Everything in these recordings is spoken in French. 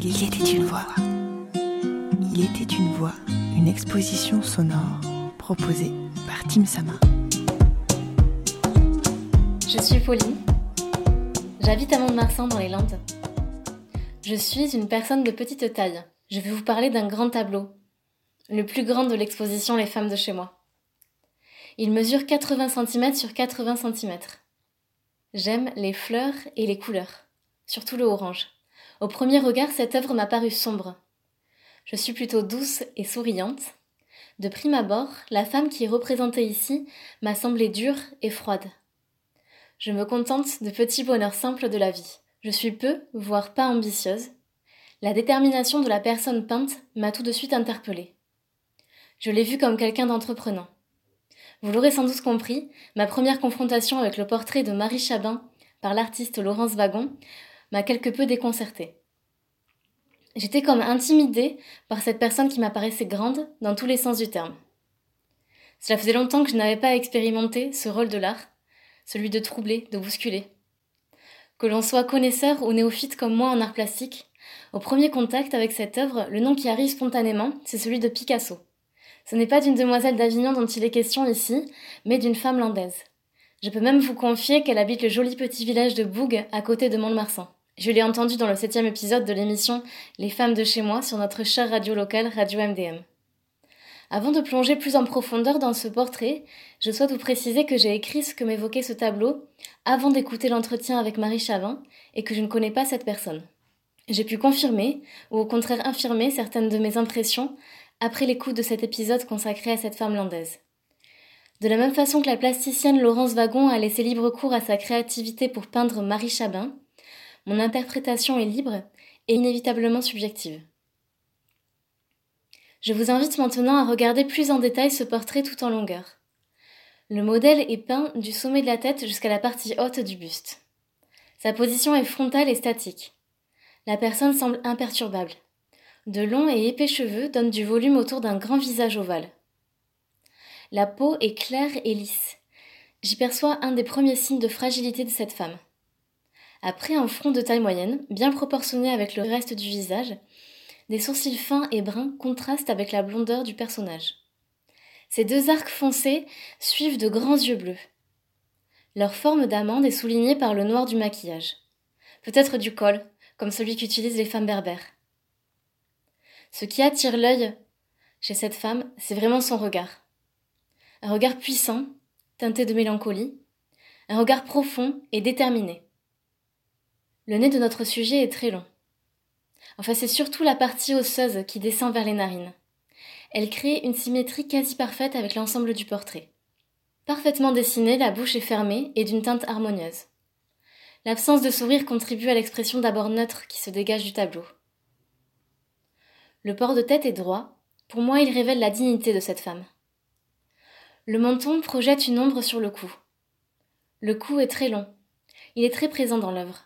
Il était une voix. Il était une voix, une exposition sonore proposée par Tim Sama. Je suis Pauline. J'habite à Mont-de-Marsan dans les Landes. Je suis une personne de petite taille. Je vais vous parler d'un grand tableau, le plus grand de l'exposition Les femmes de chez moi. Il mesure 80 cm sur 80 cm. J'aime les fleurs et les couleurs, surtout le orange. Au premier regard, cette œuvre m'a paru sombre. Je suis plutôt douce et souriante. De prime abord, la femme qui est représentée ici m'a semblé dure et froide. Je me contente de petits bonheurs simples de la vie. Je suis peu, voire pas ambitieuse. La détermination de la personne peinte m'a tout de suite interpellée. Je l'ai vue comme quelqu'un d'entreprenant. Vous l'aurez sans doute compris, ma première confrontation avec le portrait de Marie Chabin par l'artiste Laurence Wagon m'a quelque peu déconcertée. J'étais comme intimidée par cette personne qui m'apparaissait grande dans tous les sens du terme. Cela faisait longtemps que je n'avais pas expérimenté ce rôle de l'art, celui de troubler, de bousculer. Que l'on soit connaisseur ou néophyte comme moi en art plastique, au premier contact avec cette œuvre, le nom qui arrive spontanément, c'est celui de Picasso. Ce n'est pas d'une demoiselle d'Avignon dont il est question ici, mais d'une femme landaise. Je peux même vous confier qu'elle habite le joli petit village de Boug, à côté de Mont-de-Marsan. Je l'ai entendu dans le septième épisode de l'émission Les femmes de chez moi sur notre chère radio locale Radio MDM. Avant de plonger plus en profondeur dans ce portrait, je souhaite vous préciser que j'ai écrit ce que m'évoquait ce tableau avant d'écouter l'entretien avec Marie Chavin et que je ne connais pas cette personne. J'ai pu confirmer, ou au contraire infirmer certaines de mes impressions après l'écoute de cet épisode consacré à cette femme landaise. De la même façon que la plasticienne Laurence Wagon a laissé libre cours à sa créativité pour peindre Marie Chabin, mon interprétation est libre et inévitablement subjective. Je vous invite maintenant à regarder plus en détail ce portrait tout en longueur. Le modèle est peint du sommet de la tête jusqu'à la partie haute du buste. Sa position est frontale et statique. La personne semble imperturbable. De longs et épais cheveux donnent du volume autour d'un grand visage ovale. La peau est claire et lisse. J'y perçois un des premiers signes de fragilité de cette femme. Après un front de taille moyenne, bien proportionné avec le reste du visage, des sourcils fins et bruns contrastent avec la blondeur du personnage. Ces deux arcs foncés suivent de grands yeux bleus. Leur forme d'amande est soulignée par le noir du maquillage. Peut-être du col, comme celui qu'utilisent les femmes berbères. Ce qui attire l'œil chez cette femme, c'est vraiment son regard. Un regard puissant, teinté de mélancolie, un regard profond et déterminé. Le nez de notre sujet est très long. Enfin, c'est surtout la partie osseuse qui descend vers les narines. Elle crée une symétrie quasi parfaite avec l'ensemble du portrait. Parfaitement dessinée, la bouche est fermée et d'une teinte harmonieuse. L'absence de sourire contribue à l'expression d'abord neutre qui se dégage du tableau. Le port de tête est droit. Pour moi, il révèle la dignité de cette femme. Le menton projette une ombre sur le cou. Le cou est très long. Il est très présent dans l'œuvre.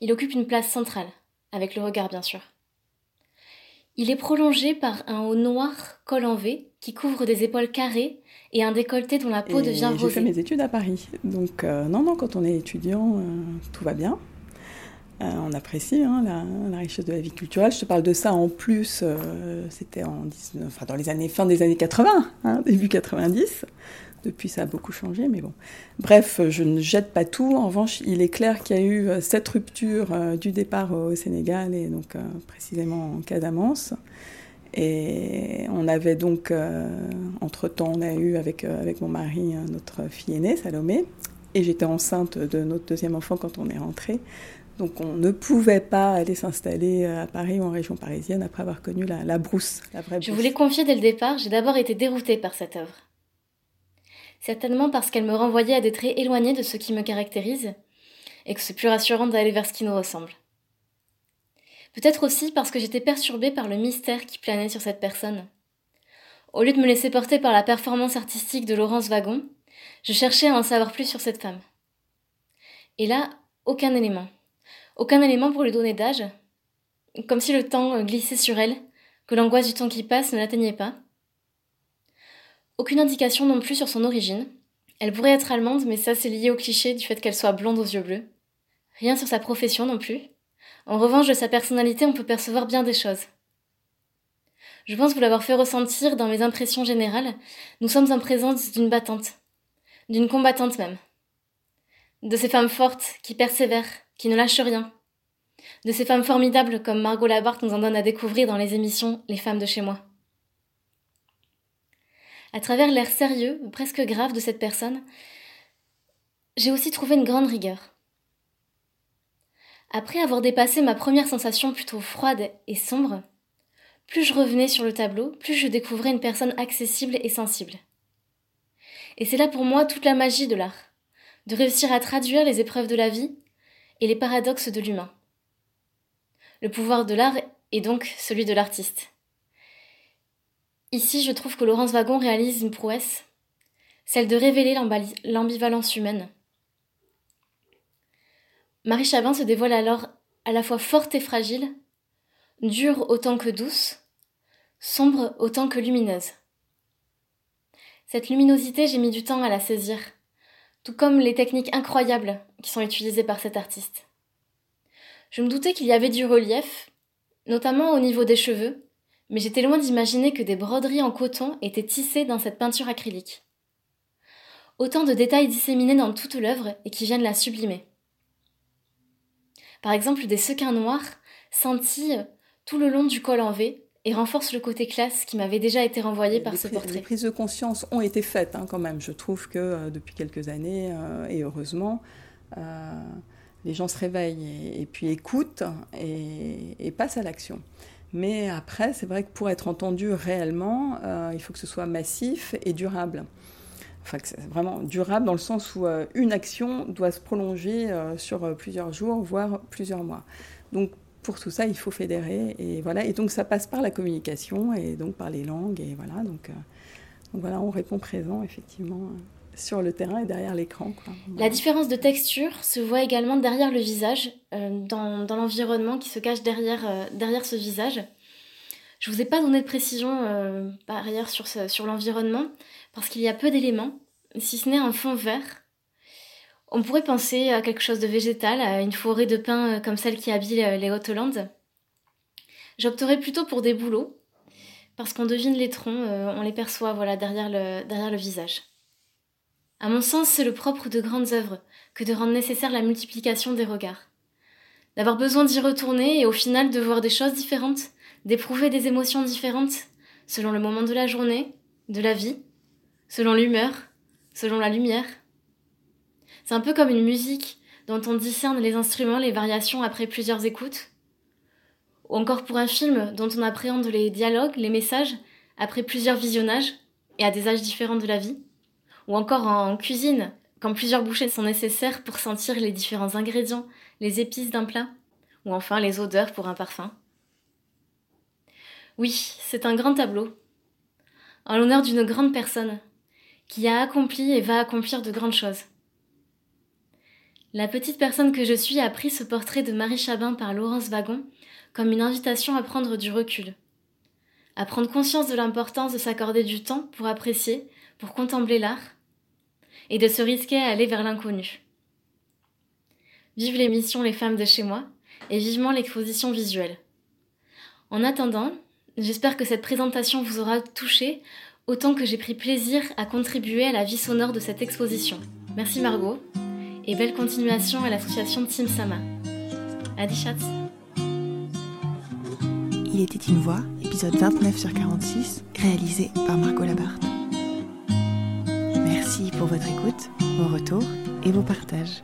Il occupe une place centrale, avec le regard bien sûr. Il est prolongé par un haut noir col en V qui couvre des épaules carrées et un décolleté dont la peau devient rosée. J'ai fait mes études à Paris, donc euh, non, non, quand on est étudiant, euh, tout va bien. Euh, on apprécie hein, la, richesse de la vie culturelle. Je te parle de ça en plus, c'était en enfin, dans les années fin des années 80, hein, début 90. Depuis, ça a beaucoup changé, mais bon. Bref, je ne jette pas tout. En revanche, il est clair qu'il y a eu euh, cette rupture euh, du départ au Sénégal et donc euh, précisément en Casamance. Et on avait donc, entre-temps, on a eu avec, avec mon mari notre fille aînée, Salomé, et j'étais enceinte de notre deuxième enfant quand on est rentré. Donc on ne pouvait pas aller s'installer à Paris ou en région parisienne après avoir connu la, la brousse, la vraie brousse. Je voulais confier dès le départ, j'ai d'abord été déroutée par cette œuvre certainement parce qu'elle me renvoyait à des traits éloignés de ce qui me caractérise, et que c'est plus rassurant d'aller vers ce qui nous ressemble. Peut-être aussi parce que j'étais perturbée par le mystère qui planait sur cette personne. Au lieu de me laisser porter par la performance artistique de Laurence Wagon, je cherchais à en savoir plus sur cette femme. Et là, aucun élément. Aucun élément pour lui donner d'âge. Comme si le temps glissait sur elle, que l'angoisse du temps qui passe ne l'atteignait pas, aucune indication non plus sur son origine. Elle pourrait être allemande, mais ça c'est lié au cliché du fait qu'elle soit blonde aux yeux bleus. Rien sur sa profession non plus. En revanche, de sa personnalité, on peut percevoir bien des choses. Je pense vous l'avoir fait ressentir dans mes impressions générales. Nous sommes en présence d'une battante, d'une combattante même. De ces femmes fortes qui persévèrent, qui ne lâchent rien. De ces femmes formidables comme Margot Labarthe nous en donne à découvrir dans les émissions Les femmes de chez moi. À travers l'air sérieux, presque grave de cette personne, j'ai aussi trouvé une grande rigueur. Après avoir dépassé ma première sensation plutôt froide et sombre, plus je revenais sur le tableau, plus je découvrais une personne accessible et sensible. Et c'est là pour moi toute la magie de l'art, de réussir à traduire les épreuves de la vie et les paradoxes de l'humain. Le pouvoir de l'art est donc celui de l'artiste. Ici, je trouve que Laurence Wagon réalise une prouesse, celle de révéler l'ambivalence humaine. Marie Chabin se dévoile alors à la fois forte et fragile, dure autant que douce, sombre autant que lumineuse. Cette luminosité, j'ai mis du temps à la saisir, tout comme les techniques incroyables qui sont utilisées par cet artiste. Je me doutais qu'il y avait du relief, notamment au niveau des cheveux, mais j'étais loin d'imaginer que des broderies en coton étaient tissées dans cette peinture acrylique. Autant de détails disséminés dans toute l'œuvre et qui viennent la sublimer. Par exemple, des sequins noirs scintillent tout le long du col en V et renforcent le côté classe qui m'avait déjà été renvoyé par ce portrait. Les prises de conscience ont été faites hein, quand même. Je trouve que euh, depuis quelques années, euh, et heureusement, euh, les gens se réveillent et, puis écoutent et, passent à l'action. Mais après, c'est vrai que pour être entendu réellement, il faut que ce soit massif et durable enfin c'est vraiment durable dans le sens où euh, une action doit se prolonger euh, sur euh, plusieurs jours, voire plusieurs mois. Donc pour tout ça, il faut fédérer et voilà. Et donc ça passe par la communication et donc par les langues et voilà. Donc, voilà, on répond présent effectivement sur le terrain et derrière l'écran. La différence de texture se voit également derrière le visage, dans, dans l'environnement qui se cache derrière, derrière ce visage. Je vous ai pas donné de précision euh, par ailleurs sur, l'environnement parce qu'il y a peu d'éléments, si ce n'est un fond vert. On pourrait penser à quelque chose de végétal, à une forêt de pins euh, comme celle qui habille euh, les Hautes-Landes. J'opterais plutôt pour des bouleaux parce qu'on devine les troncs, on les perçoit voilà derrière le visage. À mon sens, c'est le propre de grandes œuvres que de rendre nécessaire la multiplication des regards. D'avoir besoin d'y retourner et au final de voir des choses différentes, d'éprouver des émotions différentes selon le moment de la journée, de la vie, selon l'humeur, selon la lumière. C'est un peu comme une musique dont on discerne les instruments, les variations après plusieurs écoutes. Ou encore pour un film dont on appréhende les dialogues, les messages après plusieurs visionnages et à des âges différents de la vie. Ou encore en cuisine, quand plusieurs bouchées sont nécessaires pour sentir les différents ingrédients, les épices d'un plat. Ou enfin les odeurs pour un parfum. Oui, c'est un grand tableau, en l'honneur d'une grande personne, qui a accompli et va accomplir de grandes choses. La petite personne que je suis a pris ce portrait de Marie Chabin par Laurence Wagon comme une invitation à prendre du recul, à prendre conscience de l'importance de s'accorder du temps pour apprécier, pour contempler l'art, et de se risquer à aller vers l'inconnu. Vive l'émission Les femmes de chez moi, et vivement l'exposition visuelle. En attendant, J'espère que cette présentation vous aura touché autant que j'ai pris plaisir à contribuer à la vie sonore de cette exposition. Merci Margot et belle continuation à l'association Team Sama. Adichat. Il était une voix, épisode 29 sur 46, réalisé par Margot Labarthe. Merci pour votre écoute, vos retours et vos partages.